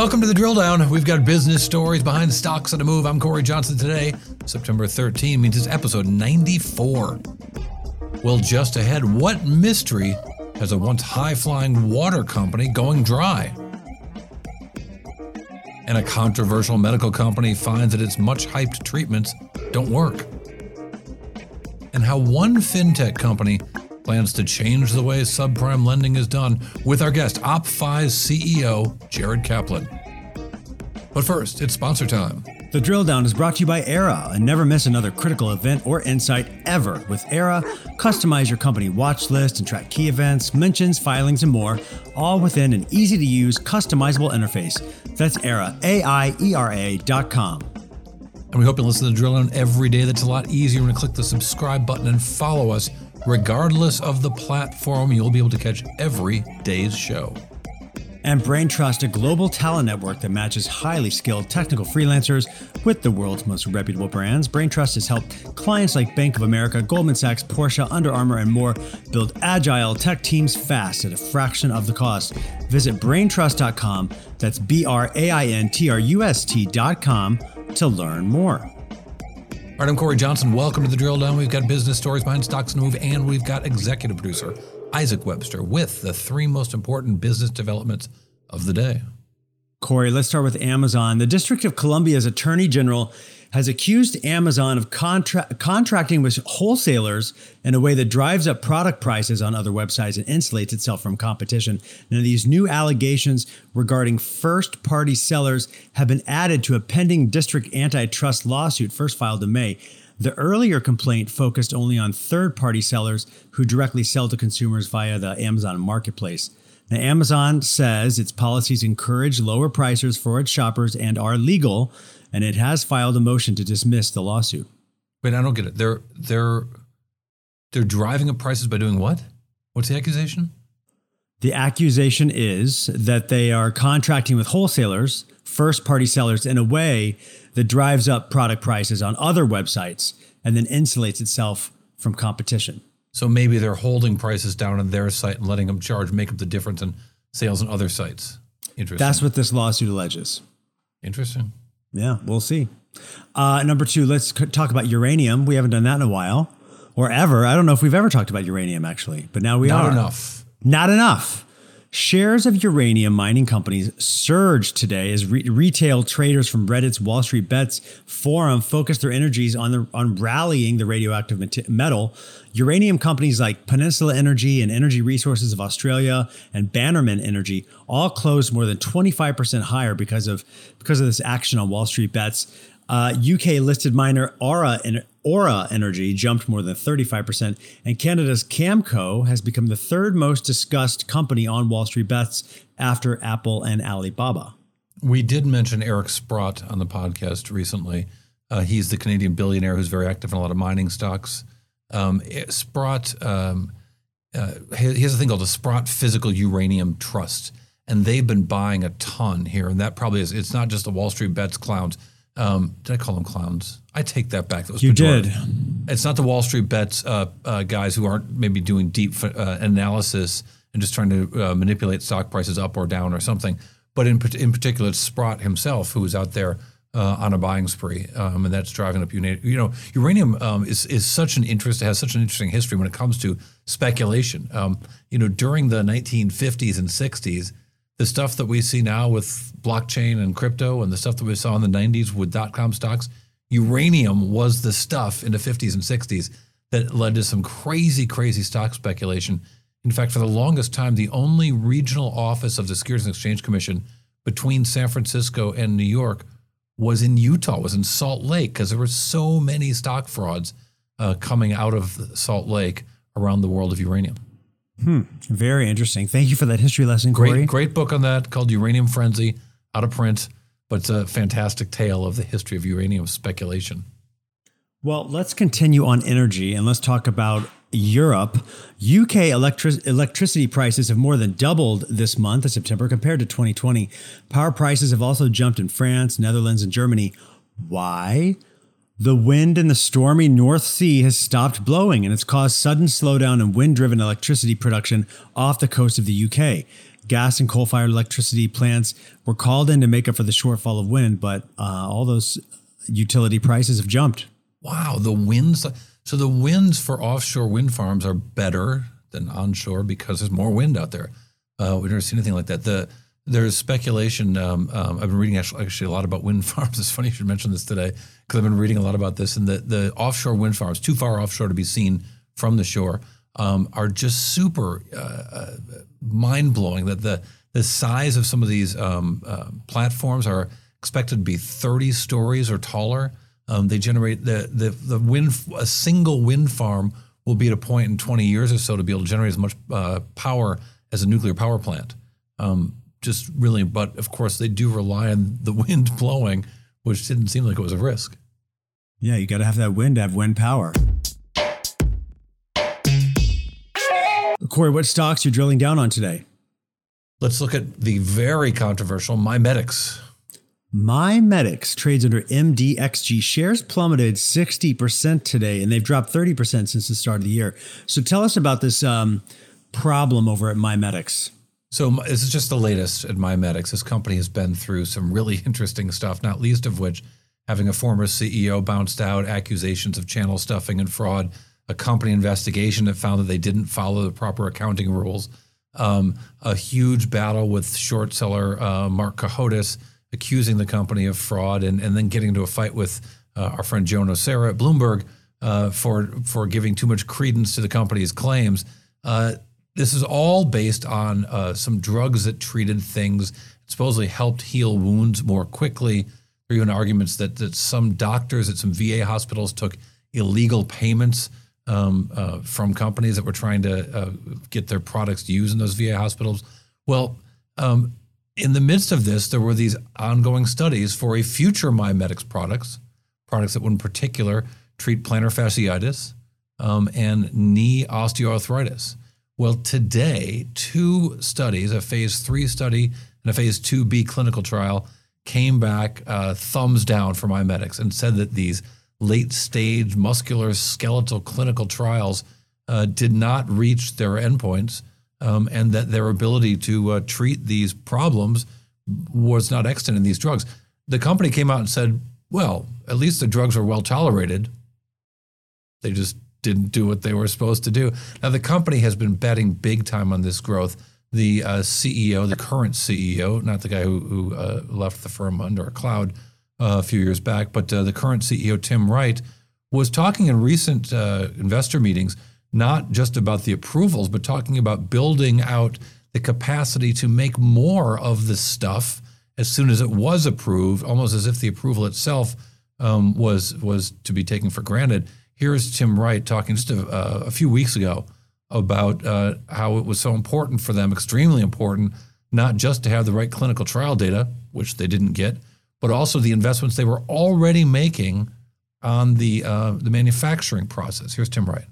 Welcome to the drill down. We've got business stories behind stocks on the move. I'm Cory Johnson today. September 13 means it's episode 94. Well, just ahead, what mystery has a once high flying water company going dry? And a controversial medical company finds that its much hyped treatments don't work. And how one fintech company plans to change the way subprime lending is done with our guest, OppFi's CEO, Jared Kaplan. But first, it's sponsor time. The drill down is brought to you by Aiera, and never miss another critical event or insight ever. With Aiera, customize your company watch list and track key events, mentions, filings, and more, all within an easy to use, customizable interface. That's Aiera, A I E R A dot com. And we hope you listen to the drill down every day. That's a lot easier when you click the subscribe button and follow us. Regardless of the platform, you'll be able to catch every day's show. And BrainTrust, a global talent network that matches highly skilled technical freelancers with the world's most reputable brands. BrainTrust has helped clients like Bank of America, Goldman Sachs, Porsche, Under Armour, and more build agile tech teams fast at a fraction of the cost. Visit braintrust.com, that's B R A I N T R U S T.com to learn more. All right, I'm Cory Johnson. Welcome to the drill down. We've got business stories behind stocks and move, and we've got executive producer Isaac Webster with the three most important business developments of the day. Cory, let's start with Amazon. The District of Columbia's Attorney General has accused Amazon of contra- contracting with wholesalers in a way that drives up product prices on other websites and insulates itself from competition. Now, these new allegations regarding first party sellers have been added to a pending district antitrust lawsuit first filed in May. The earlier complaint focused only on third party sellers who directly sell to consumers via the Amazon marketplace. Now, Amazon says its policies encourage lower prices for its shoppers and are legal, and it has filed a motion to dismiss the lawsuit. Wait, I don't get it. They're they're they're driving up prices by doing what? What's the accusation? The accusation is that they are contracting with wholesalers, first party sellers, in a way that drives up product prices on other websites and then insulates itself from competition. So maybe they're holding prices down on their site and letting them charge, make up the difference in sales on other sites. Interesting. That's what this lawsuit alleges. Interesting. Yeah, we'll see. Uh, number two, let's talk about uranium. We haven't done that in a while or ever. I don't know if we've ever talked about uranium actually, but now we Not are. Not enough. Not enough. Shares of uranium mining companies surged today as re- retail traders from Reddit's Wall Street Bets forum focused their energies on the on rallying the radioactive metal. Uranium companies like Peninsula Energy and Energy Resources of Australia and Bannerman Energy all closed more than 25% higher because of because of this action on Wall Street Bets. Uh, UK listed miner Aura, Aura Energy jumped more than 35%, and Canada's Cameco has become the third most discussed company on Wall Street bets after Apple and Alibaba. We did mention Eric Sprott on the podcast recently. Uh, he's the Canadian billionaire who's very active in a lot of mining stocks. Um, Sprott, um, uh, he has a thing called the Sprott Physical Uranium Trust, and they've been buying a ton here. And that probably is, it's not just the Wall Street bets clowns. Um, did I call them clowns? I take that back. That was You pejorative. did. It's not the Wall Street bets uh, uh, guys who aren't maybe doing deep uh, analysis and just trying to uh, manipulate stock prices up or down or something. But in in particular, it's Sprott himself who is out there uh, on a buying spree, um, and that's driving up uranium. You know, uranium um, is is such an interest. It has such an interesting history when it comes to speculation. Um, you know, during the 1950s and 60s, the stuff that we see now with blockchain and crypto, and the stuff that we saw in the 90s with dot com stocks, uranium was the stuff in the 50s and 60s that led to some crazy, crazy stock speculation. In fact, for the longest time, the only regional office of the Securities and Exchange Commission between San Francisco and New York was in Utah, was in Salt Lake, because there were so many stock frauds uh, coming out of Salt Lake around the world of uranium. Hmm, very interesting. Thank you for that history lesson, Cory. Great, great book on that called Uranium Frenzy, out of print, but it's a fantastic tale of the history of uranium speculation. Well, let's continue on energy and let's talk about Europe. UK electric- electricity prices have more than doubled this month of September compared to 2020. Power prices have also jumped in France, Netherlands, and Germany. Why? The wind in the stormy North Sea has stopped blowing and it's caused sudden slowdown in wind driven electricity production off the coast of the UK. gas and coal fired electricity plants were called in to make up for the shortfall of wind, but uh, all those utility prices have jumped. Wow, the winds. So the winds for offshore wind farms are better than onshore because there's more wind out there. Uh, we've never seen anything like that. The there's speculation. Um, um, I've been reading actually, actually, a lot about wind farms. It's funny you should mention this today because I've been reading a lot about this. And the, the offshore wind farms, too far offshore to be seen from the shore, um, are just super uh, uh, mind blowing. That the the size of some of these um, uh, platforms are expected to be 30 stories or taller. Um, they generate the the the wind a single wind farm will be at a point in 20 years or so to be able to generate as much uh, power as a nuclear power plant. Um, just really, but of course they do rely on the wind blowing, which didn't seem like it was a risk. Yeah, you got to have that wind to have wind power. Cory, what stocks you're drilling down on today? Let's look at the very controversial MiMedx. MiMedx trades under MDXG. Shares plummeted 60% today, and they've dropped 30% since the start of the year. So tell us about this um, problem over at MiMedx. So this is just the latest at MiMedx. This company has been through some really interesting stuff, not least of which having a former CEO bounced out, accusations of channel stuffing and fraud, a company investigation that found that they didn't follow the proper accounting rules, um, a huge battle with short seller uh, Marc Cohodes accusing the company of fraud and, and then getting into a fight with uh, our friend Joe Nocera at Bloomberg uh, for for giving too much credence to the company's claims. This is all based on uh, some drugs that treated things, supposedly helped heal wounds more quickly. There are even arguments that that some doctors at some VA hospitals took illegal payments um, uh, from companies that were trying to uh, get their products used in those VA hospitals. Well, um, in the midst of this, there were these ongoing studies for a future MiMedx products, products that would in particular treat plantar fasciitis um, and knee osteoarthritis. Well, today, two studies, a phase three study and a phase 2B clinical trial, came back uh, thumbs down for MiMedx and said that these late stage muscular skeletal clinical trials uh, did not reach their endpoints um, and that their ability to uh, treat these problems was not extant in these drugs. The company came out and said, well, at least the drugs are well tolerated. They just didn't do what they were supposed to do. Now, the company has been betting big time on this growth. The uh, CEO, the current CEO, not the guy who, who uh, left the firm under a cloud uh, a few years back, but uh, the current CEO, Tim Wright, was talking in recent uh, investor meetings not just about the approvals, but talking about building out the capacity to make more of this stuff as soon as it was approved, almost as if the approval itself um, was was to be taken for granted. Here's Tim Wright talking just a, uh, a few weeks ago about uh, how it was so important for them, extremely important, not just to have the right clinical trial data, which they didn't get, but also the investments they were already making on the uh, the manufacturing process. Here's Tim Wright.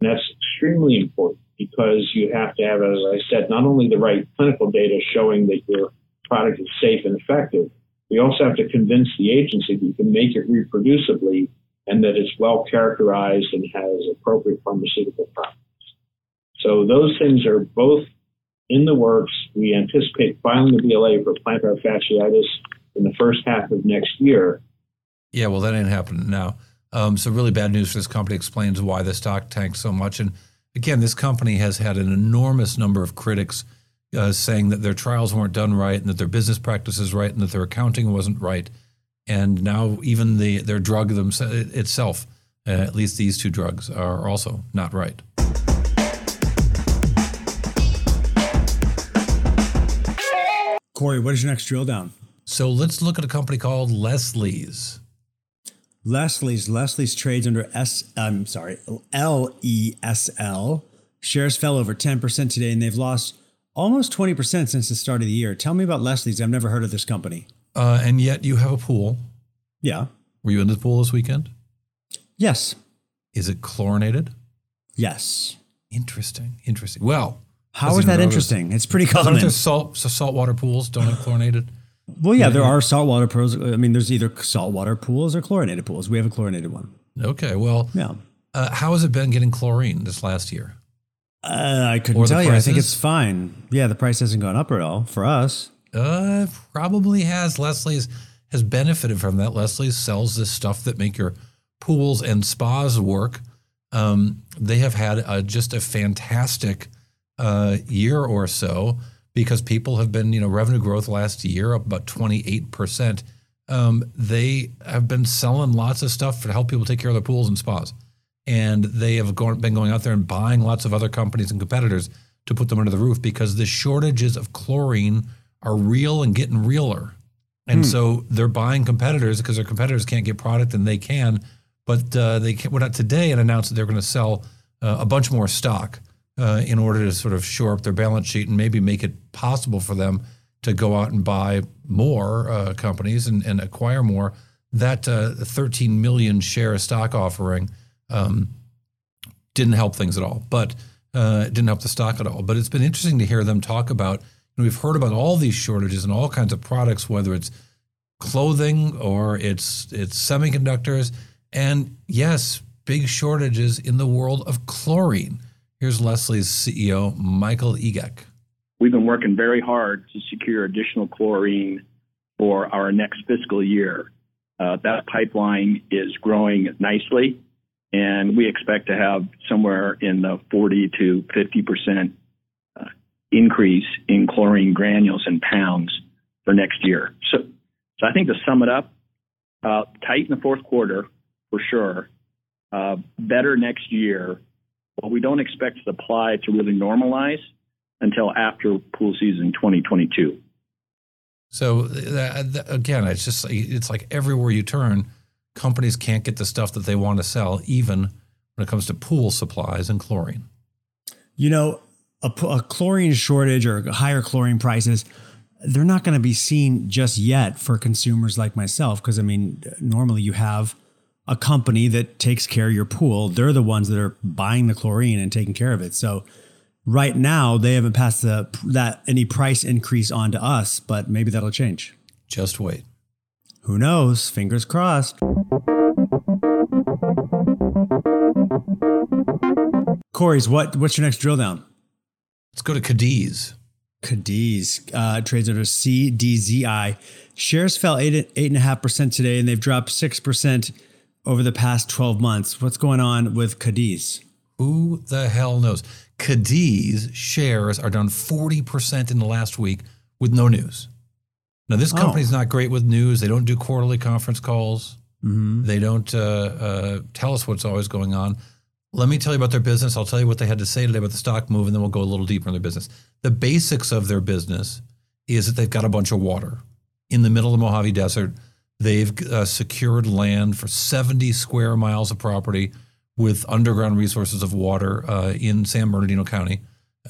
That's extremely important because you have to have, as I said, not only the right clinical data showing that your product is safe and effective, we also have to convince the agency that you can make it reproducibly and that it's well characterized and has appropriate pharmaceutical properties. So those things are both in the works. We anticipate filing the BLA for plantar fasciitis in the first half of next year. Yeah, well, that ain't happening now. Um, so really bad news for this company explains why the stock tanked so much. And again, this company has had an enormous number of critics uh, saying that their trials weren't done right and that their business practices right and that their accounting wasn't right. And now even the their drug themselves itself, uh, at least these two drugs, are also not right. Corey, what is your next drill down? So let's look at a company called Leslie's. Leslie's Leslie's trades under S. I'm sorry, L E S L. Shares fell over 10% today, and they've lost almost 20% since the start of the year. Tell me about Leslie's. I've never heard of this company. Uh, and yet you have a pool. Yeah. Were you in the pool this weekend? Yes. Is it chlorinated? Yes. Interesting. Interesting. Well, how is that interesting? It's pretty common. There's salt, so saltwater pools don't have chlorinated. Well, yeah, there are saltwater pools. I mean, there's either saltwater pools or chlorinated pools. We have a chlorinated one. Okay, well, yeah. Uh, how has it been getting chlorine this last year? Uh, I couldn't Or tell you. I think it's fine. Yeah, the price hasn't gone up at all for us. Uh, probably has. Leslie's has benefited from that. Leslie sells this stuff that make your pools and spas work. Um, they have had uh just a fantastic uh, year or so because people have been, you know, revenue growth last year up about twenty eight percent. Um, they have been selling lots of stuff to help people take care of their pools and spas, and they have gone, been going out there and buying lots of other companies and competitors to put them under the roof because the shortages of chlorine are real and getting realer. And so they're buying competitors because their competitors can't get product and they can, but uh, they went out today and announced that they're going to sell uh, a bunch more stock uh, in order to sort of shore up their balance sheet and maybe make it possible for them to go out and buy more uh, companies and, and acquire more. That uh, 13 million share stock offering um, didn't help things at all, but uh, it didn't help the stock at all. But it's been interesting to hear them talk about. Know, we've heard about all these shortages in all kinds of products, whether it's clothing or it's it's semiconductors, and yes, big shortages in the world of chlorine. Here's Leslie's CEO, Michael Egeck. We've been working very hard to secure additional chlorine for our next fiscal year. Uh, that pipeline is growing nicely, and we expect to have somewhere in the 40 to 50 percent increase in chlorine granules in pounds for next year. So, so I think to sum it up, uh, tight in the fourth quarter for sure. Uh, better next year, but we don't expect supply to really normalize until after pool season 2022. So uh, th- again, it's just it's like everywhere you turn, companies can't get the stuff that they want to sell, even when it comes to pool supplies and chlorine. You know, a, a chlorine shortage or higher chlorine prices, they're not going to be seen just yet for consumers like myself. Because I mean, normally you have a company that takes care of your pool. They're the ones that are buying the chlorine and taking care of it. So right now they haven't passed the that any price increase on to us, but maybe that'll change. Just wait. Who knows? Fingers crossed. Cory's what? What's your next drill down? Let's go to Cadiz. Cadiz uh, trades under CDZI. Shares fell eight eight and a half percent today, and they've dropped six percent over the past twelve months. What's going on with Cadiz? Who the hell knows? Cadiz shares are down 40% in the last week with no news. Now, this Oh. company's not great with news. They don't do quarterly conference calls. Mm-hmm. They don't uh, uh, tell us what's always going on. Let me tell you about their business. I'll tell you what they had to say today about the stock move, and then we'll go a little deeper in their business. The basics of their business is that they've got a bunch of water in the middle of the Mojave Desert. They've uh, secured land for 70 square miles of property with underground resources of water uh, in San Bernardino County,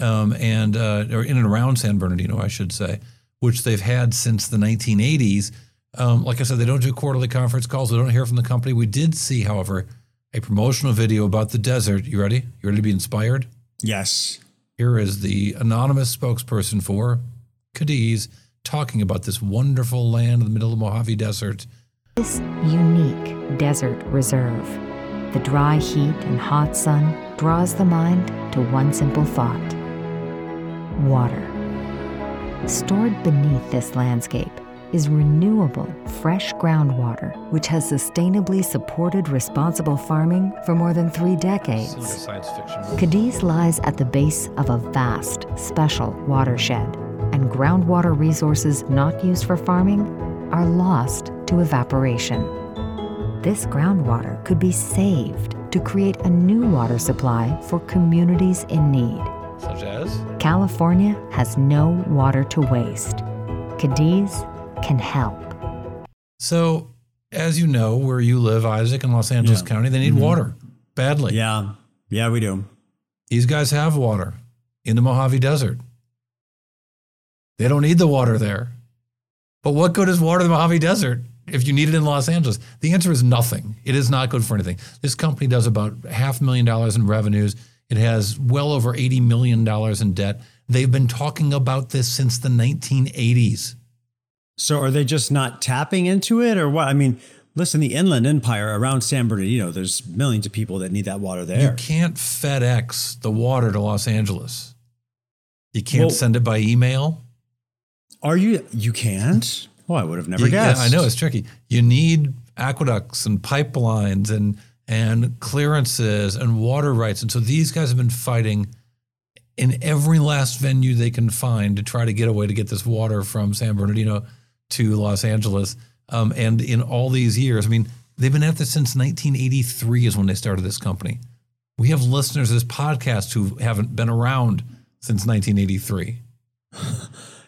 um, and uh, or in and around San Bernardino, I should say, which they've had since the 1980s. Um, like I said, they don't do quarterly conference calls. We don't hear from the company. We did see, however, a promotional video about the desert. You ready? You ready to be inspired? Yes. Here is the anonymous spokesperson for Cadiz talking about this wonderful land in the middle of the Mojave Desert. This unique desert reserve, the dry heat and hot sun draws the mind to one simple thought water. Stored beneath this landscape is renewable, fresh groundwater, which has sustainably supported responsible farming for more than three decades. Like a science fiction movie. Cadiz lies at the base of a vast, special watershed, and groundwater resources not used for farming are lost to evaporation. This groundwater could be saved to create a new water supply for communities in need. Such as? California has no water to waste. Cadiz can help. So, as you know, where you live, Isaac, in Los Angeles Yeah. County, they need mm-hmm. water badly. Yeah. Yeah, we do. These guys have water in the Mojave Desert. They don't need the water there. But what good is water in the Mojave Desert if you need it in Los Angeles? The answer is nothing. It is not good for anything. This company does about half a million dollars in revenues. It has well over $80 million in debt. They've been talking about this since the 1980s. So are they just not tapping into it or what? I mean, Listen, the Inland Empire around San Bernardino, there's millions of people that need that water there. You can't FedEx the water to Los Angeles. You can't Well- send it by email. Are you? You can't? Oh, I would have never You- yeah, guessed. I know it's tricky. You need aqueducts and pipelines and and clearances and water rights, and so these guys have been fighting in every last venue they can find to try to get away to get this water from San Bernardino to Los Angeles. Um, and in all these years, I mean, they've been at this since 1983 is when they started this company. We have listeners to this podcast who haven't been around since 1983.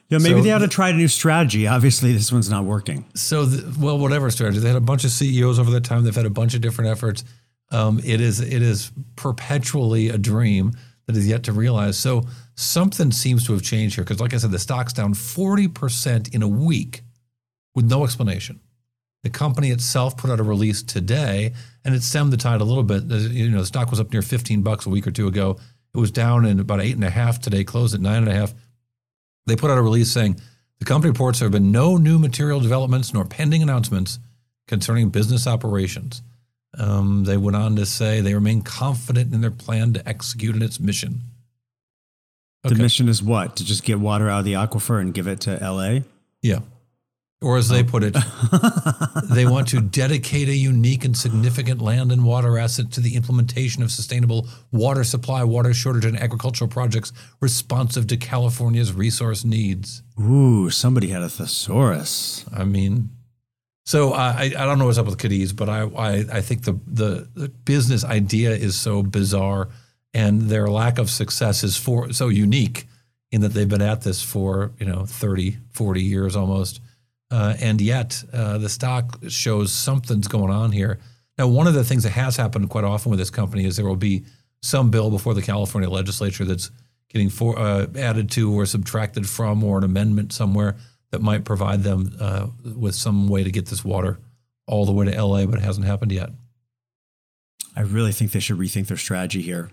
Yeah, maybe So- they ought to try a new strategy. Obviously, this one's not working. So, the, well, whatever strategy they had a bunch of CEOs over the time. They've had a bunch of different efforts. Um, it is it is perpetually a dream that is yet to realize. So something seems to have changed here because, like I said, the stock's down forty percent in a week with no explanation. The company itself put out a release today, and it stemmed the tide a little bit. The- You know, the stock was up near fifteen bucks a week or two ago. It was down in about eight and a half today, closed at nine and a half. They put out a release saying the company reports there have been no new material developments nor pending announcements concerning business operations. Um, they went on to say they remain confident in their plan to execute in its mission. The mission is what? To just get water out of the aquifer and give it to LA? Yeah. Or as they oh. put it, they want to dedicate a unique and significant land and water asset to the implementation of sustainable water supply, water shortage, and agricultural projects responsive to California's resource needs. Ooh, somebody had a thesaurus. I mean, so I, I don't know what's up with Cadiz, but I, I, I think the, the, the business idea is so bizarre and their lack of success is for so unique in that they've been at this for, you know, 30, 40 years almost. Uh, and yet uh, the stock shows something's going on here. Now, one of the things that has happened quite often with this company is there will be some bill before the California legislature that's getting for, uh, added to or subtracted from or an amendment somewhere that might provide them uh, with some way to get this water all the way to LA, but it hasn't happened yet. I really think they should rethink their strategy here.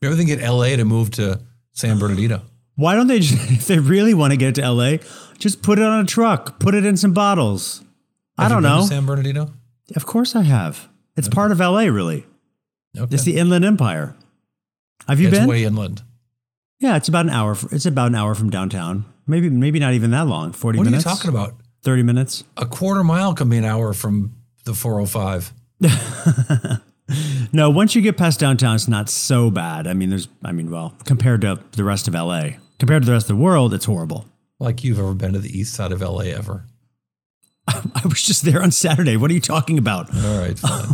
You ever think get LA to move to San Bernardino? Why don't they just, if they really want to get to LA, just put it on a truck, put it in some bottles? I Have you don't know. San Bernardino? Of course I have. It's part of LA, really. Okay. It's the Inland Empire. Have you it's been? way inland. yeah, it's about an hour. It's about an hour from downtown. Maybe, maybe not even that long. Forty What minutes. are you talking about? Thirty minutes. A quarter mile can be an hour from the 405. No, once you get past downtown, it's not so bad. I mean, there's, I mean, well, compared to the rest of LA, compared to the rest of the world, it's horrible. Like you've ever been to the east side of LA ever. I was just there on Saturday. What are you talking about? All right, fine.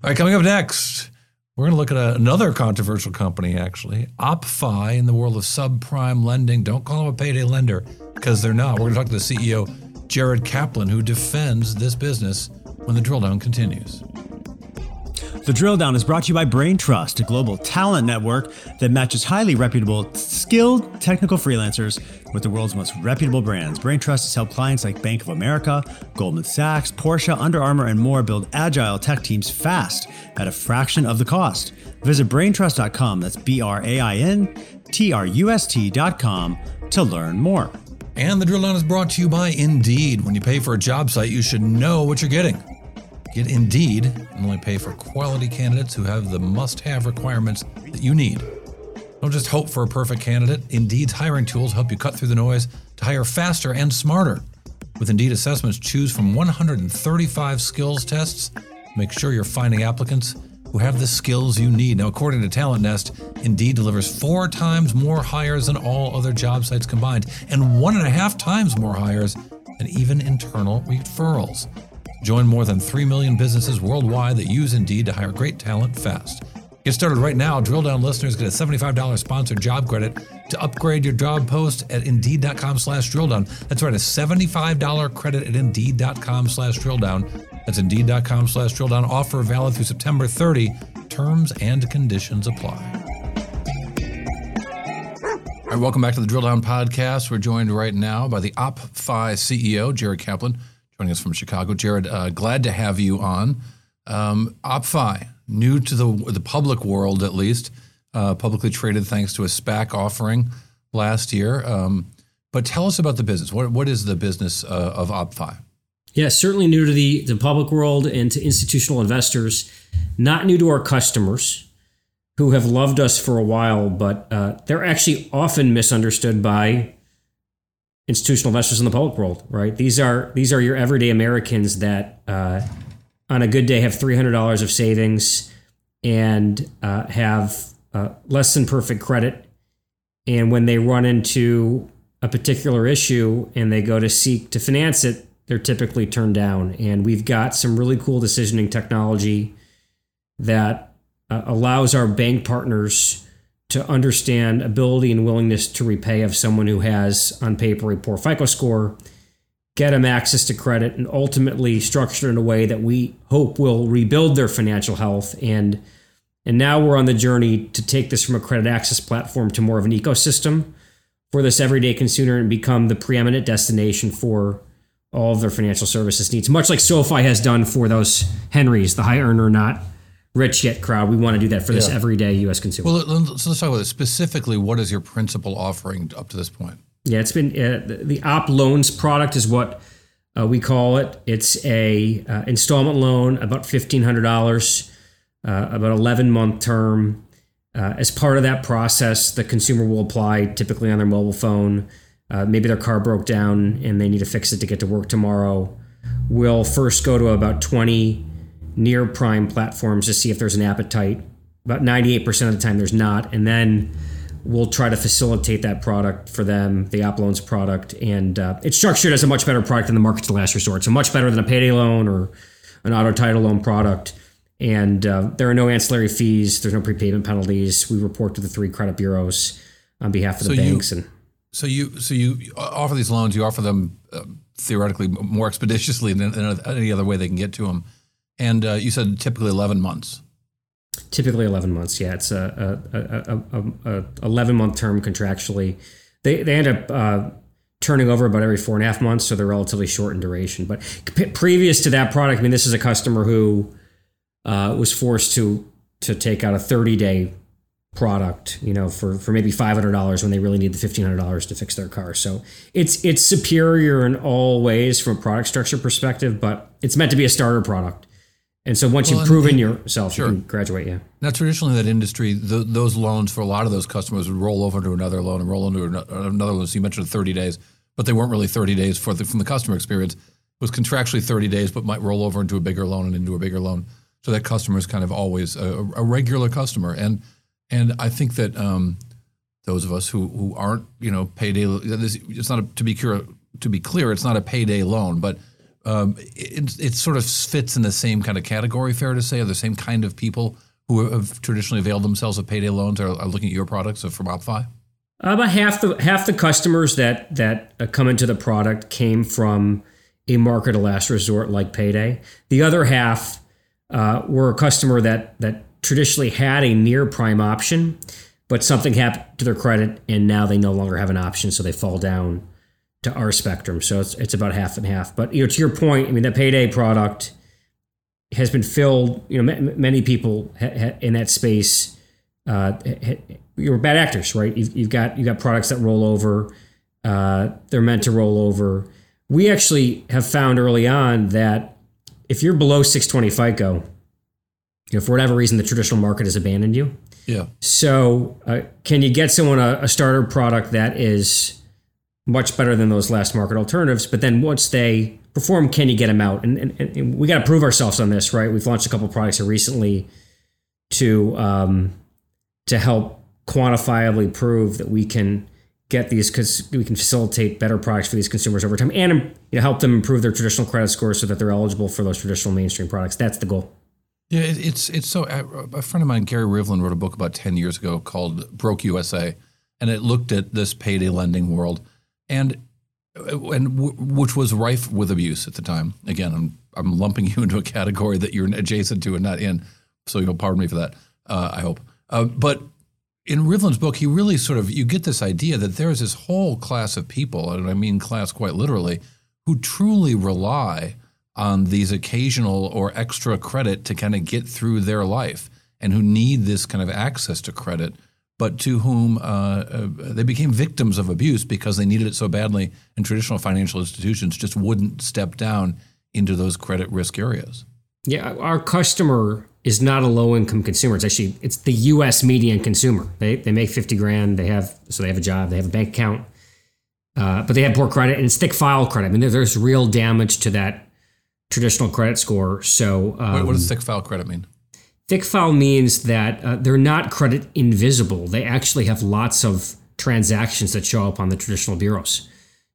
All right, coming up next, we're going to look at a, another controversial company, actually. OppFi in the world of subprime lending. Don't call them a payday lender because they're not. We're going to talk to the CEO, Jared Kaplan, who defends this business when the drill down continues. The Drill Down is brought to you by Brain Trust, a global talent network that matches highly reputable, skilled technical freelancers with the world's most reputable brands. Brain Trust has helped clients like Bank of America, Goldman Sachs, Porsche, Under Armour, and more build agile tech teams fast at a fraction of the cost. Visit braintrust.com, that's B R A I N T R U S T.com to learn more. And the drill down is brought to you by Indeed. When you pay for a job site, you should know what you're getting. Get Indeed and only pay for quality candidates who have the must have requirements that you need. Don't just hope for a perfect candidate. Indeed's hiring tools help you cut through the noise to hire faster and smarter. With Indeed assessments, choose from 135 skills tests. Make sure you're finding applicants who have the skills you need. Now, according to Talent Nest, Indeed delivers four times more hires than all other job sites combined, and one and a half times more hires than even internal referrals. Join more than 3 million businesses worldwide that use Indeed to hire great talent fast. Get started right now. Drill down listeners get a $75 sponsored job credit to upgrade your job post at indeed.com slash drill down. That's right, a $75 credit at indeed.com slash drill down. That's indeed.com slash drill down. Offer valid through September 30. Terms and conditions apply. All right, welcome back to the Drill Down Podcast. We're joined right now by the OppFi CEO, Jared Kaplan, joining us from Chicago. Jared, uh, glad to have you on. Um, OppFi, new to the the public world at least, uh, publicly traded thanks to a SPAC offering last year. Um, but tell us about the business. What what is the business uh, of OppFi? Yeah, certainly new to the, the public world and to institutional investors, not new to our customers who have loved us for a while, but uh, they're actually often misunderstood by institutional investors in the public world, right? These are these are your everyday Americans that uh, on a good day have three hundred dollars of savings and uh, have uh, less than perfect credit, and when they run into a particular issue and they go to seek to finance it, they're typically turned down. And we've got some really cool decisioning technology that uh, allows our bank partners to understand ability and willingness to repay of someone who has on paper a poor FICO score, get them access to credit, and ultimately structure in a way that we hope will rebuild their financial health. And and now we're on the journey to take this from a credit access platform to more of an ecosystem for this everyday consumer and become the preeminent destination for all of their financial services needs, much like SoFi has done for those Henrys, the high earner, not rich yet crowd. We want to do that for this Yeah. everyday U.S. consumer. Well, let's, let's talk about it specifically. What is your principal offering up to this point? Yeah, it's been uh, the, the OppLoans product is what uh, we call it. It's a uh, installment loan, about fifteen hundred dollars, uh, about eleven month term. Uh, as part of that process, the consumer will apply typically on their mobile phone. Uh, maybe their car broke down and they need to fix it to get to work tomorrow. We'll first go to about twenty near prime platforms to see if there's an appetite. About ninety eight percent of the time, there's not, and then we'll try to facilitate that product for them, the OppLoans product, and uh, it's structured as a much better product than the market to last resort. So much better than a payday loan or an auto title loan product. And uh, there are no ancillary fees. There's no prepayment penalties. We report to the three credit bureaus on behalf of the So you- banks. and So you so you offer these loans. You offer them uh, theoretically more expeditiously than, than any other way they can get to them. And uh, you said typically eleven months. typically 11 months. Yeah, it's a, a, a, a, a 11 month term contractually. They, they end up uh, turning over about every four and a half months, so they're relatively short in duration. But p- previous to that product, I mean, this is a customer who uh, was forced to to take out a 30 day product, you know, for, for maybe $500 when they really need the $1,500 to fix their car. So it's it's superior in all ways from a product structure perspective, but it's meant to be a starter product. And so once Well, you've proven and- yourself, sure. you can graduate. Yeah. Now, traditionally, in that industry, th those loans for a lot of those customers would roll over to another loan and roll into another loan. So you mentioned 30 days, but they weren't really 30 days for the, from the customer experience. It was contractually 30 days, but might roll over into a bigger loan and into a bigger loan. So that customer is kind of always a, a regular customer. And and I think that um, those of us who who aren't, you know, payday. It's not a, to be clear. To be clear, it's not a payday loan, but um, it, it sort of fits in the same kind of category. Fair to say, are the same kind of people who have traditionally availed themselves of payday loans are, are looking at your products from OppFi. About half the half the customers that that uh, come into the product came from a market of last resort like Payday. The other half uh, were a customer that that traditionally had a near prime option, but something happened to their credit and now they no longer have an option, so they fall down to our spectrum. So it's it's about half and half. But you know, to your point, I mean, the Payday product has been filled. You know, ma- many people ha- ha- in that space uh, you're bad actors, right? You've, you've got you got products that roll over. Uh, they're meant to roll over. We actually have found early on that if you're below 620 FICO, you know, for whatever reason, the traditional market has abandoned you. Yeah. So, uh, can you get someone a, a starter product that is much better than those last market alternatives? But then once they perform, can you get them out? And, and, and we got to prove ourselves on this, right? We've launched a couple products recently to um, to help quantifiably prove that we can get these because we can facilitate better products for these consumers over time and you know, help them improve their traditional credit scores so that they're eligible for those traditional mainstream products. That's the goal. Yeah, it's it's so. A friend of mine, Gary Rivlin, wrote a book about ten years ago called "Broke USA," and it looked at this payday lending world, and and w- which was rife with abuse at the time. Again, I'm I'm lumping you into a category that you're adjacent to and not in, so you'll pardon me for that. Uh, I hope. Uh, but in Rivlin's book, he really sort of you get this idea that there is this whole class of people, and I mean class quite literally, who truly rely on these occasional or extra credit to kind of get through their life, and who need this kind of access to credit, but to whom uh, uh, they became victims of abuse because they needed it so badly, and traditional financial institutions just wouldn't step down into those credit risk areas. Yeah, our customer is not a low income consumer. It's actually it's the U.S. median consumer. They they make fifty grand. They have so they have a job. They have a bank account, uh, but they have poor credit and it's thick file credit. I mean, there, there's real damage to that traditional credit score. So um, what, what, does thick file credit mean? Thick file means that uh, they're not credit invisible. They actually have lots of transactions that show up on the traditional bureaus.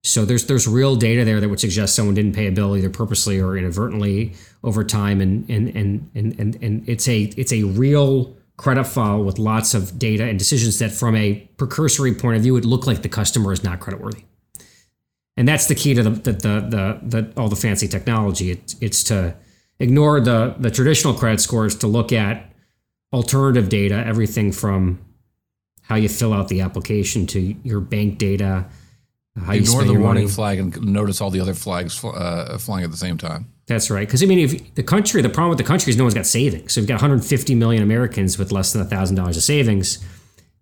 So there's there's real data there that would suggest someone didn't pay a bill either purposely or inadvertently over time, and and and and and, and it's a it's a real credit file with lots of data and decisions that, from a precursory point of view, would look like the customer is not creditworthy. And that's the key to the the the, the, the all the fancy technology. It's it's to ignore the the traditional credit scores to look at alternative data, everything from how you fill out the application to your bank data how Ignore the warning money. flag and notice all the other flags uh, flying at the same time. That's right. Because I mean, if the country, the problem with the country is no one's got savings. So we've got 150 million Americans with less than thousand dollars of savings,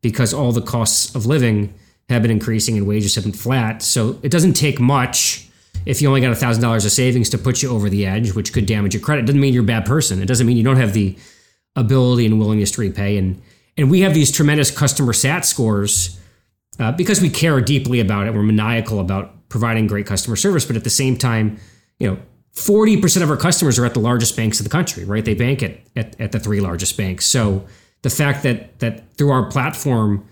because all the costs of living have been increasing and wages have been flat. So it doesn't take much if you only got thousand dollars of savings to put you over the edge, which could damage your credit. Doesn't mean you're a bad person. It doesn't mean you don't have the ability and willingness to repay. And and we have these tremendous customer sat scores uh, because we care deeply about it. We're maniacal about providing great customer service, but at the same time, you know, 40% of our customers are at the largest banks of the country, right? They bank at, at, at the three largest banks. So the fact that that through our platform,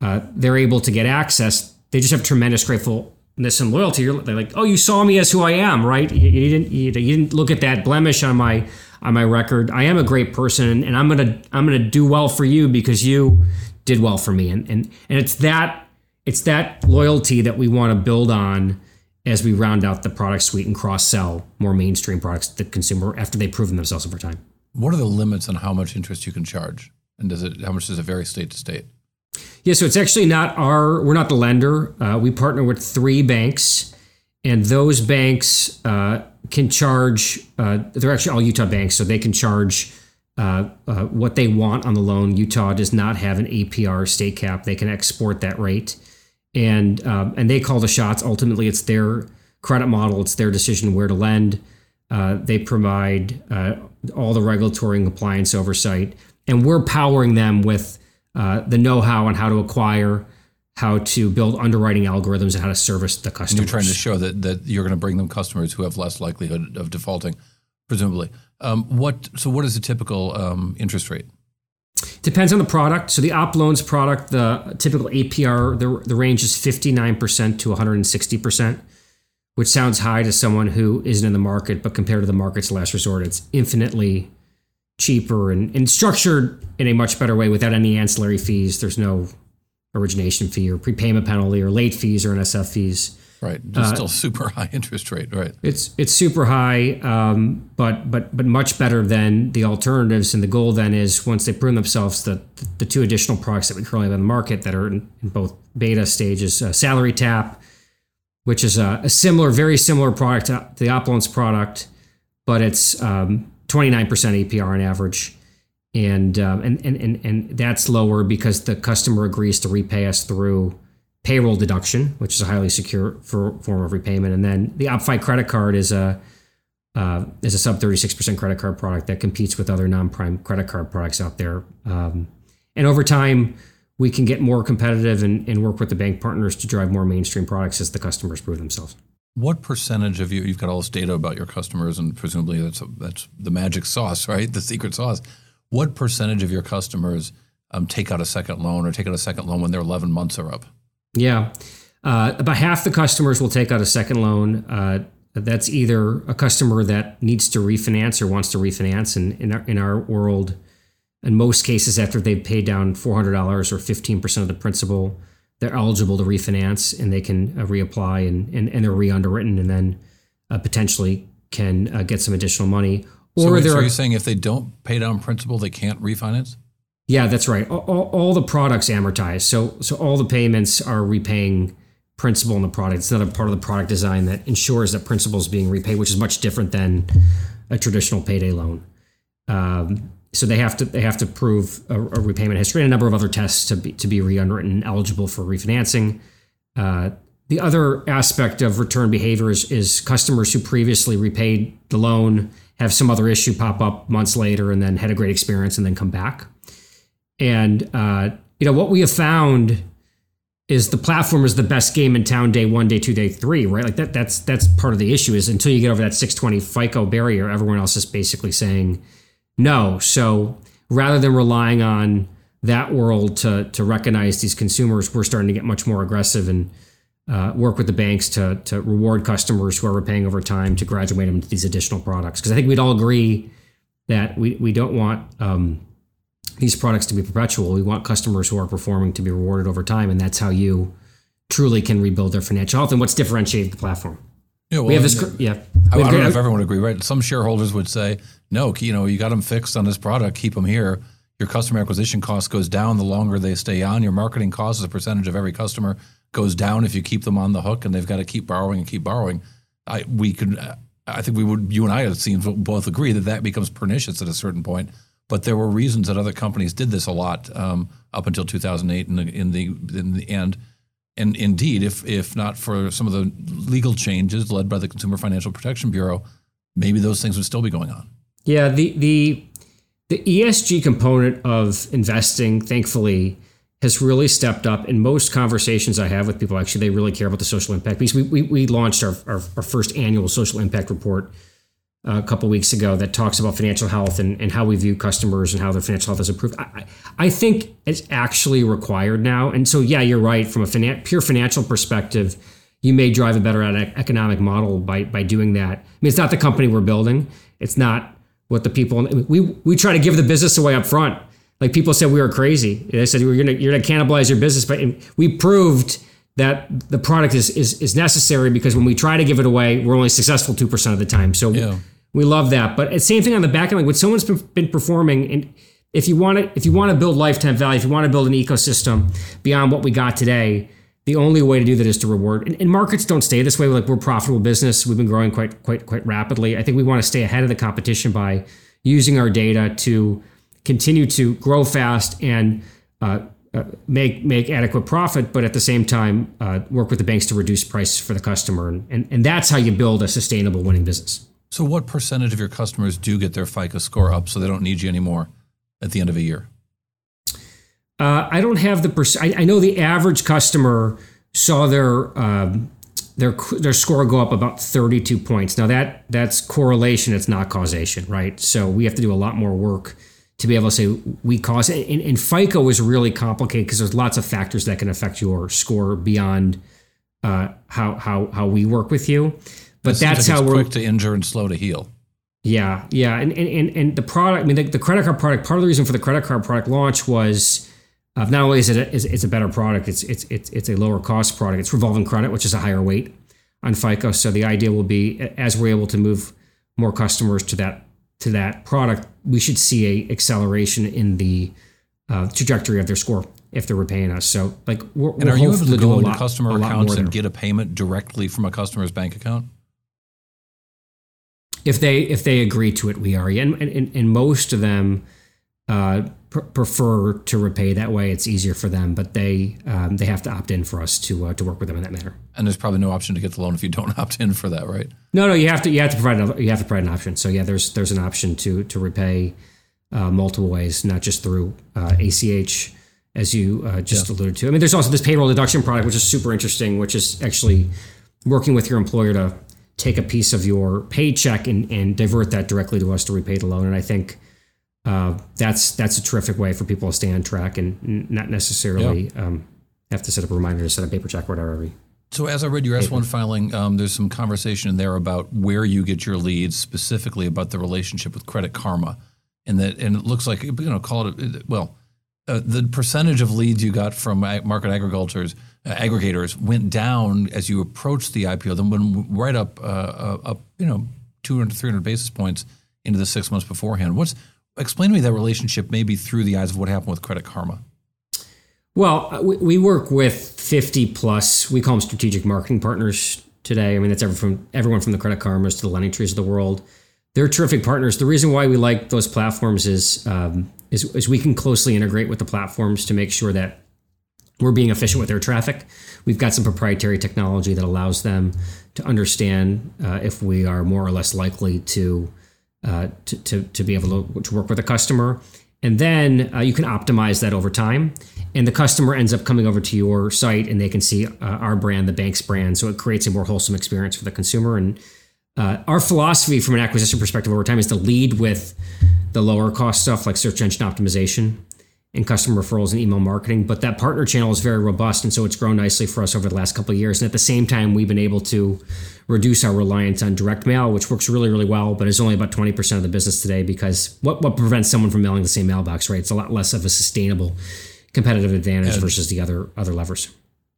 uh, they're able to get access, they just have tremendous gratefulness and there's some loyalty. They're like, oh, you saw me as who I am, right? You, you didn't you, you, didn't look at that blemish on my on my record. I am a great person, and I'm gonna I'm gonna do well for you because you did well for me. And and and it's that it's that loyalty that we want to build on as we round out the product suite and cross sell more mainstream products to the consumer after they've proven themselves over time. What are the limits on how much interest you can charge? And does it how much does it vary state to state? Yeah, so it's actually not our we're not the lender. Uh, we partner with three banks, and those banks uh, can charge. Uh, they're actually all Utah banks, so they can charge uh, uh, what they want on the loan. Utah does not have an APR state cap. They can export that rate, and um, and they call the shots. Ultimately, it's their credit model. It's their decision where to lend. Uh, they provide all the regulatory and compliance oversight, and we're powering them with uh, the know-how on how to acquire, how to build underwriting algorithms, and how to service the customers. And you're trying to show that that you're going to bring them customers who have less likelihood of defaulting, presumably. Um, what so what is the typical um, interest rate? Depends on the product. So the OppLoans product, the typical APR, the, the range is 59% to 160%, which sounds high to someone who isn't in the market, but compared to the market's last resort, it's infinitely cheaper and, and structured in a much better way without any ancillary fees. There's no origination fee or prepayment penalty or late fees or NSF fees. Right, just uh, still super high interest rate, right? It's it's super high, um, but but but much better than the alternatives. And the goal then is once they prove themselves, the the two additional products that we currently have in the market that are in, in both beta stages, uh, SalaryTap, which is a, a, similar, very similar product to the OppLoans product, but it's um, 29% APR on average. And, um, and, and, and, and that's lower because the customer agrees to repay us through payroll deduction, which is a highly secure for, form of repayment, and then the OppFi credit card is a uh, is a sub 36% credit card product that competes with other non-prime credit card products out there. Um, and over time, we can get more competitive and, and work with the bank partners to drive more mainstream products as the customers prove themselves. What percentage of you, you've got all this data about your customers, and presumably that's, a, that's the magic sauce, right? The secret sauce. What percentage of your customers um, take out a second loan or take out a second loan when their 11 months are up? Yeah. Uh, about half the customers will take out a second loan. Uh, that's either a customer that needs to refinance or wants to refinance. And in our, in our world, in most cases, after they've paid down $400 or 15% of the principal, they're eligible to refinance and they can uh, reapply and, and, and they're re underwritten and then uh, potentially can uh, get some additional money. Or so, wait, so are you saying if they don't pay down principal, they can't refinance? Yeah, that's right. All, all, all, the products amortize, so so all the payments are repaying principal in the product. It's another part of the product design that ensures that principal is being repaid, which is much different than a traditional payday loan. Um, so they have to they have to prove a, a, repayment history and a number of other tests to be to be re-underwritten eligible for refinancing. Uh, the other aspect of return behavior is, is customers who previously repaid the loan have some other issue pop up months later and then had a great experience and then come back. And uh, you know what we have found is the platform is the best game in town day one, day two, day three, right? Like that that's that's part of the issue is until you get over that 620 FICO barrier, everyone else is basically saying no. So rather than relying on that world to to recognize these consumers, we're starting to get much more aggressive and uh, work with the banks to to reward customers who are repaying over time to graduate them into these additional products. Because I think we'd all agree that we we don't want um, these products to be perpetual. We want customers who are performing to be rewarded over time, and that's how you truly can rebuild their financial health. And what's differentiated the platform? Yeah, well, we have this. Yeah, I, I don't know if everyone would agree, right? Some shareholders would say, no, you know, you got them fixed on this product, keep them here. Your customer acquisition cost goes down the longer they stay on. Your marketing cost as a percentage of every customer goes down if you keep them on the hook and they've got to keep borrowing and keep borrowing. I we could, I think we would, you and I, it seems, both agree that that becomes pernicious at a certain point. But there were reasons that other companies did this a lot um, up until 2008 in the in the in the end. And indeed, if if not for some of the legal changes led by the Consumer Financial Protection Bureau, maybe those things would still be going on. Yeah, the the the ESG component of investing, thankfully, has really stepped up. In most conversations I have with people, actually, they really care about the social impact piece. We we, we launched our, our our first annual social impact report a couple weeks ago that talks about financial health and, and how we view customers and how their financial health has improved. I, I think it's actually required now. And so, yeah, you're right. From a finan- pure financial perspective, you may drive a better economic model by by doing that. I mean, it's not the company we're building. It's not what the people we we try to give the business away up front. Like people said, we were crazy. They said you're gonna you're gonna cannibalize your business, but we proved that the product is is is necessary because when we try to give it away, we're only successful two percent of the time. So Yeah. we love that. But it's same thing on the back end. Like when someone's been, been performing, and if you want to if you want to build lifetime value, if you want to build an ecosystem beyond what we got today, the only way to do that is to reward. And, and markets don't stay this way. Like we're a profitable business. We've been growing quite quite quite rapidly. I think we want to stay ahead of the competition by using our data to continue to grow fast and uh, uh, make make adequate profit, but at the same time uh, work with the banks to reduce price for the customer, and, and and that's how you build a sustainable winning business. So, what percentage of your customers do get their FICO score up so they don't need you anymore at the end of a year? Uh, I don't have the perc- I, I know the average customer saw their um, their their score go up about 32 points. Now that that's correlation, it's not causation, right? So we have to do a lot more work to be able to say we cause. And, and FICO is really complicated because there's lots of factors that can affect your score beyond uh, how how how we work with you. But It that's like how it's we're quick to injure and slow to heal. yeah, yeah, and and and, and the product. I mean, the, the credit card product. Part of the reason for the credit card product launch was uh, not only is it a, is, it's a better product, it's it's it's it's a lower cost product. It's revolving credit, which is a higher weight on FICO. So the idea will be as we're able to move more customers to that to that product, we should see a acceleration in the uh, trajectory of their score if they're repaying us. So like, we're, And we're are you able to do go a into lot- customer accounts and there. get a payment directly from a customer's bank account? if they if they agree to it, we are. And and, and most of them uh, pr- prefer to repay that way. It's easier for them, but they um, they have to opt in for us to uh, to work with them in that manner. And there's probably no option to get the loan if you don't opt in for that, right? No, no, you have to you have to provide an, you have to provide an option. So yeah, there's there's an option to to repay uh, multiple ways, not just through uh, ACH. As you uh, just alluded to, I mean, there's also this payroll deduction product, which is super interesting, which is actually working with your employer to take a piece of your paycheck and, and divert that directly to us to repay the loan. And I think uh, that's that's a terrific way for people to stay on track and n- not necessarily um, have to set up a reminder to set a paper check or whatever. So as I read your S1 filing, um, there's some conversation in there about where you get your leads, specifically about the relationship with Credit Karma, and that and it looks like you know call it well, uh, the percentage of leads you got from market agricultures uh, aggregators went down as you approached the IPO, then went right up uh, uh, up you know 200 300 basis points into the six months beforehand. What's explain to me that relationship maybe through the eyes of what happened with Credit Karma. Well, uh, we, we work with 50 plus, we call them strategic marketing partners today. I mean, that's everyone from, everyone from the Credit Karmas to the Lending Trees of the world. They're terrific partners. The reason why we like those platforms is, um, is, is we can closely integrate with the platforms to make sure that we're being efficient with their traffic. We've got some proprietary technology that allows them to understand uh, if we are more or less likely to, uh, to, to, to, be able to, to work with a customer. And then uh, you can optimize that over time. And the customer ends up coming over to your site and they can see uh, our brand, the bank's brand. So it creates a more wholesome experience for the consumer. And uh, our philosophy from an acquisition perspective over time is to lead with the lower cost stuff like search engine optimization and customer referrals and email marketing. But that partner channel is very robust, and so it's grown nicely for us over the last couple of years. And at the same time, we've been able to reduce our reliance on direct mail, which works really, really well, but is only about 20% of the business today because what, what prevents someone from mailing the same mailbox, right? It's a lot less of a sustainable competitive advantage and versus the other other levers.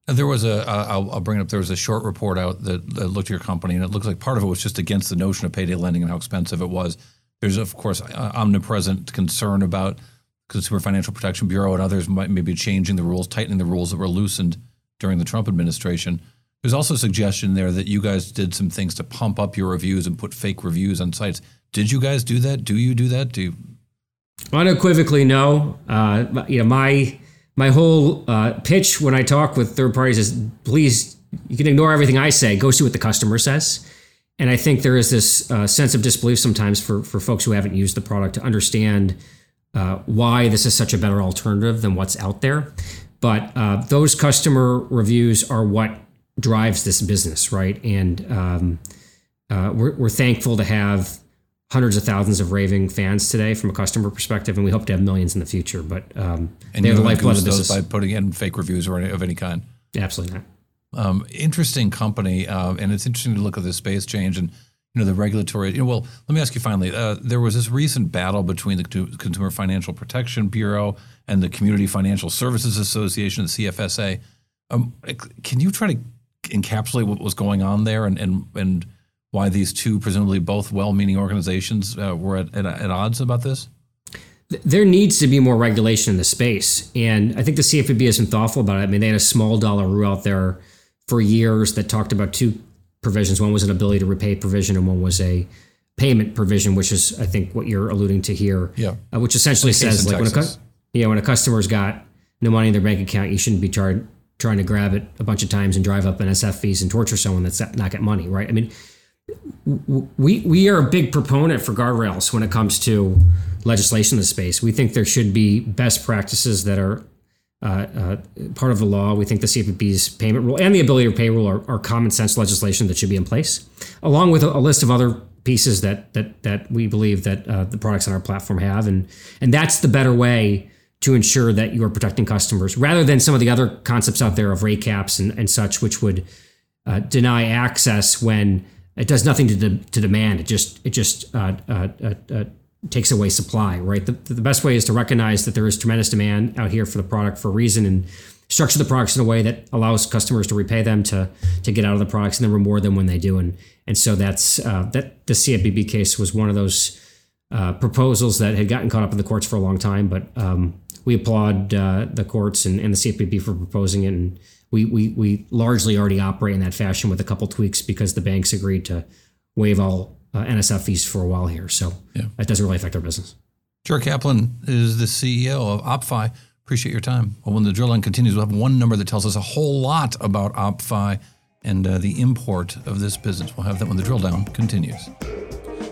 There was a, I'll, I'll bring it up. There was a short report out that, that looked at your company, and it looks like part of it was just against the notion of payday lending and how expensive it was. There's of course omnipresent concern about Consumer Financial Protection Bureau and others might maybe changing the rules, tightening the rules that were loosened during the Trump administration. There's also a suggestion there that you guys did some things to pump up your reviews and put fake reviews on sites. Did you guys do that? Do you do that? Do you? Unequivocally, no. Uh, you know, my my whole uh, pitch when I talk with third parties is please, you can ignore everything I say. Go see what the customer says. And I think there is this uh, sense of disbelief sometimes for for folks who haven't used the product to understand uh, why this is such a better alternative than what's out there. But uh, those customer reviews are what drives this business, right? And um, uh, we're, we're thankful to have hundreds of thousands of raving fans today from a customer perspective, and we hope to have millions in the future. But um, and they're the lifeblood of business by putting in fake reviews or any, of any kind. Absolutely not. Um, interesting company, uh, and it's interesting to look at the space change and you know the regulatory. You know, well, let me ask you finally. Uh, there was this recent battle between the Consumer Financial Protection Bureau and the Community Financial Services Association, the CFSA. Um, can you try to encapsulate what was going on there and and and why these two presumably both well-meaning organizations uh, were at, at, at odds about this? there needs to be more regulation in the space. And I think the CFPB has been thoughtful about it. I mean, they had a small dollar rule out there for years that talked about two provisions. One was an ability to repay provision, and one was a payment provision, which is I think what you're alluding to here. Yeah. Uh, which essentially says like when a yeah when a customer's got no money in their bank account, you shouldn't be charged trying to grab it a bunch of times and drive up an NSF fees and torture someone that's not got money, right? I mean, we we are a big proponent for guardrails when it comes to legislation in the space. We think there should be best practices that are uh, uh, part of the law. We think the CFPB's payment rule and the ability to pay rule are, are common sense legislation that should be in place, along with a, a list of other pieces that that that we believe that uh, the products on our platform have, and and that's the better way to ensure that you are protecting customers rather than some of the other concepts out there of rate caps and, and such, which would uh, deny access when it does nothing to de- to demand. It just it just uh, takes away supply, right? The, the best way is to recognize that there is tremendous demand out here for the product for a reason and structure the products in a way that allows customers to repay them to to get out of the products and then reward them when they do. And and so that's uh, that the CFPB case was one of those uh, proposals that had gotten caught up in the courts for a long time, but um, we applaud uh, the courts and, and the CFPB for proposing it. And we, we we largely already operate in that fashion with a couple tweaks because the banks agreed to waive all uh, NSF fees for a while here. So yeah. that doesn't really affect our business. Jared Kaplan is the CEO of OppFi. Appreciate your time. Well, when the drill down continues, we'll have one number that tells us a whole lot about OppFi and uh, the import of this business. We'll have that when the drill down continues.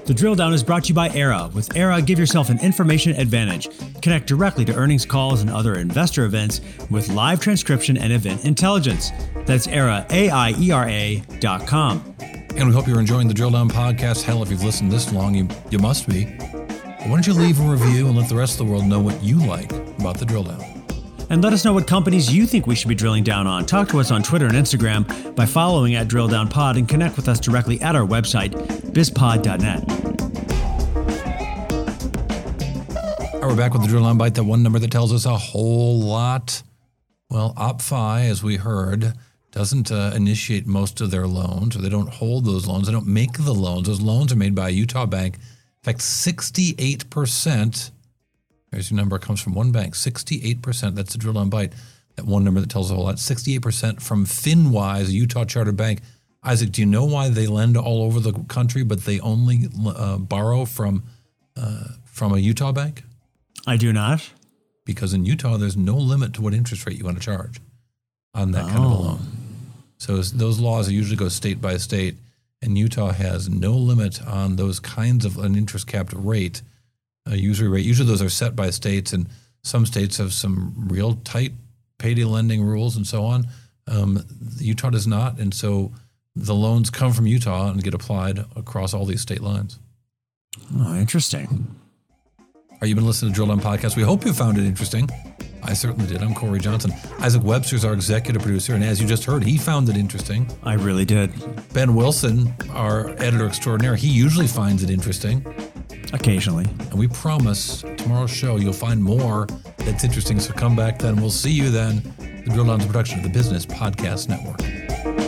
The drill down is brought to you by Aiera. With Aiera, give yourself an information advantage. Connect directly to earnings calls and other investor events with live transcription and event intelligence. That's Aiera, A I E R A dot com. And we hope you're enjoying the Drill Down podcast. Hell, if you've listened this long, you, you must be. Why don't you leave a review and let the rest of the world know what you like about the Drill Down? And let us know what companies you think we should be drilling down on. Talk to us on Twitter and Instagram by following at Drill Down Pod and connect with us directly at our website, bizpod.net. All right, we're back with the Drill Down Bite, that one number that tells us a whole lot. Well, OppFi, as we heard, doesn't uh, initiate most of their loans, or they don't hold those loans. They don't make the loans. Those loans are made by a Utah bank. In fact, 68%, there's your number, comes from one bank. 68%, that's the drill down bite. That one number that tells a whole lot. 68% from FinWise, a Utah chartered bank. Isaac, do you know why they lend all over the country, but they only uh, borrow from uh, from a Utah bank? I do not. Because in Utah, there's no limit to what interest rate you want to charge. on that kind of a loan. So those laws usually go state by state, and Utah has no limit on those kinds of an interest capped rate, a usury rate. Usually those are set by states, and some states have some real tight payday lending rules and so on. Um, Utah does not, and so the loans come from Utah and get applied across all these state lines. Oh, interesting. Are you been listening to Drill Down Podcast? We hope you found it interesting. I certainly did. I'm Cory Johnson. Isaac Webster is our executive producer, and as you just heard, he found it interesting. I really did. Ben Wilson, our editor extraordinaire, he usually finds it interesting. Occasionally. And we promise tomorrow's show you'll find more that's interesting. So come back then. We'll see you then. The Drill Down a production of the Business Podcast Network.